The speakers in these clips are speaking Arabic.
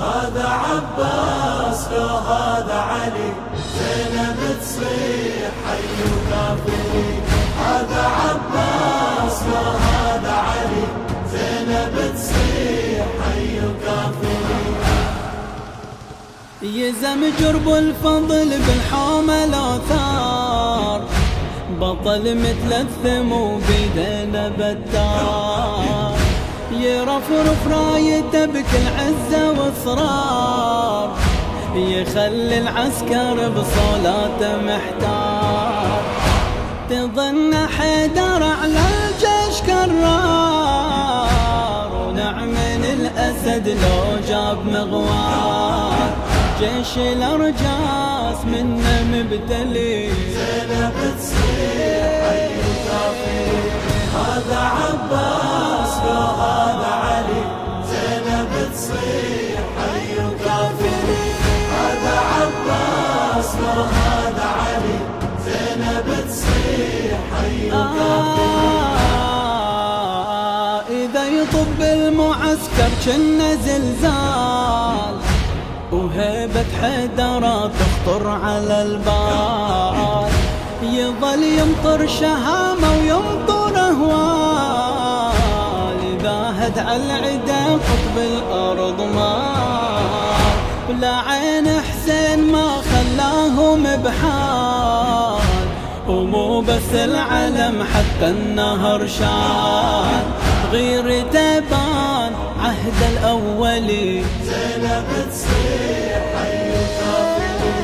هذا عباس لو هذا علي. زينب تصيح حي وكافري هذا عباس لو هذا علي. زينب تصيح حي وكافري يزم جرب الفضل بالحومة ثار بطل مثل الثمو بيدنا يرفرف رايته بكل عزة واصرار يخلي العسكر بصلاته محتار. تظن حيدر على الجيش كرار. ونعم الأسد لو جاب مغوار. جيش الأرجاس منه مبتلي. آه إذا يطب المعسكر كنا زلزال. وهيبة حيدرة تخطر على البال. يظل يمطر شهامة ويمطر أهوال. إذا على العدا قطب الأرض مال. ولا عين حسين ما خلاهم بحال. بس العلم حتى النهر شان. غير تبان عهد الأولي زينب تصيح حي وكافري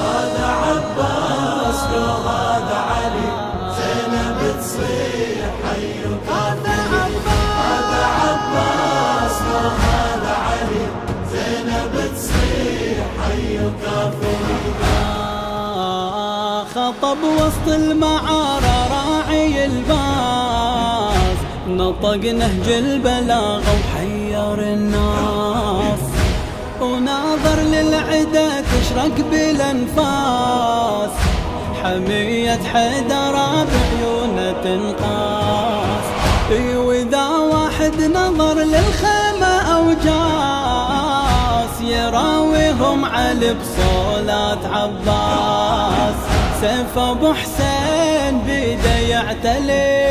هذا عباس لو هذا علي. زينب تصيح حي وكافري هذا عباس لو هذا علي. زينب تصيح حي خطب وسط المعارة راعي الباس. نطق نهج البلاغة وحير الناس. وناظر للعدا تشرق بالأنفاس. حمية حيدرة بعيونه تنقاس. واذا واحد نظر للخيمة أو جاس يراويهم علي بصولات عباس. سيف أبو حسين بيده يعتلي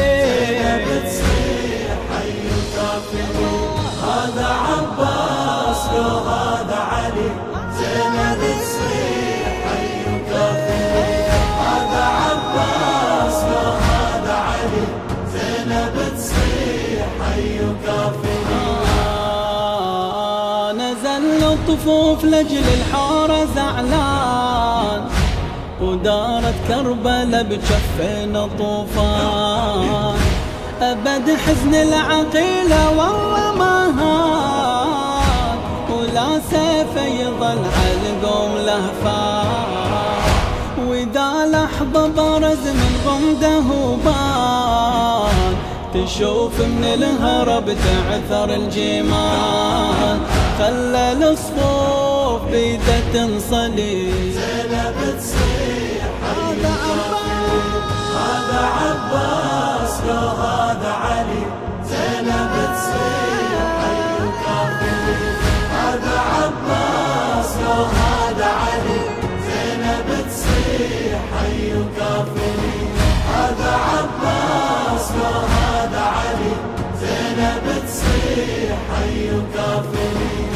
تصيح حي وكافري هذا عباس لو هذا علي. زينب تصيح حي وكافري هذا عباس لو هذا علي زينب تصيح حي وكافري آه، نزل الطفوف لجل الحارة زعلان. ودارت كربلة بجفين طوفان. أبد حزن العقيلة والله ما هان ولا سيف يظل على القوم لهفان. وإذا لحظة برز من غمدة بان تشوف من الهرب تعثر الجيمان خلى الصفوف بيدة تنصلي زينب تصيح هذا عباس لو هذا علي. زينب تصيح حي وكافري هذا عباس لو هذا علي. زينب تصيح حي وكافري